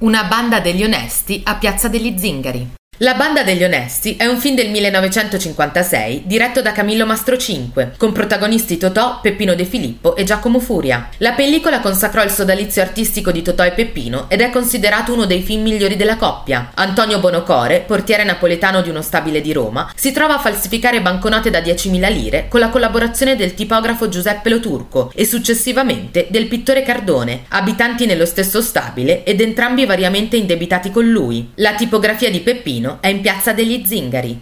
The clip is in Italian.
Una banda degli onesti a Piazza degli Zingari. La banda degli onesti è un film del 1956 diretto da Camillo Mastrocinque, con protagonisti Totò, Peppino De Filippo e Giacomo Furia. La pellicola consacrò il sodalizio artistico di Totò e Peppino ed è considerato uno dei film migliori della coppia. Antonio Bonocore, portiere napoletano di uno stabile di Roma, si trova a falsificare banconote da 10.000 lire con la collaborazione del tipografo Giuseppe Lo Turco e successivamente del pittore Cardone, abitanti nello stesso stabile ed entrambi variamente indebitati con lui. La tipografia di Peppino è in piazza degli Zingari.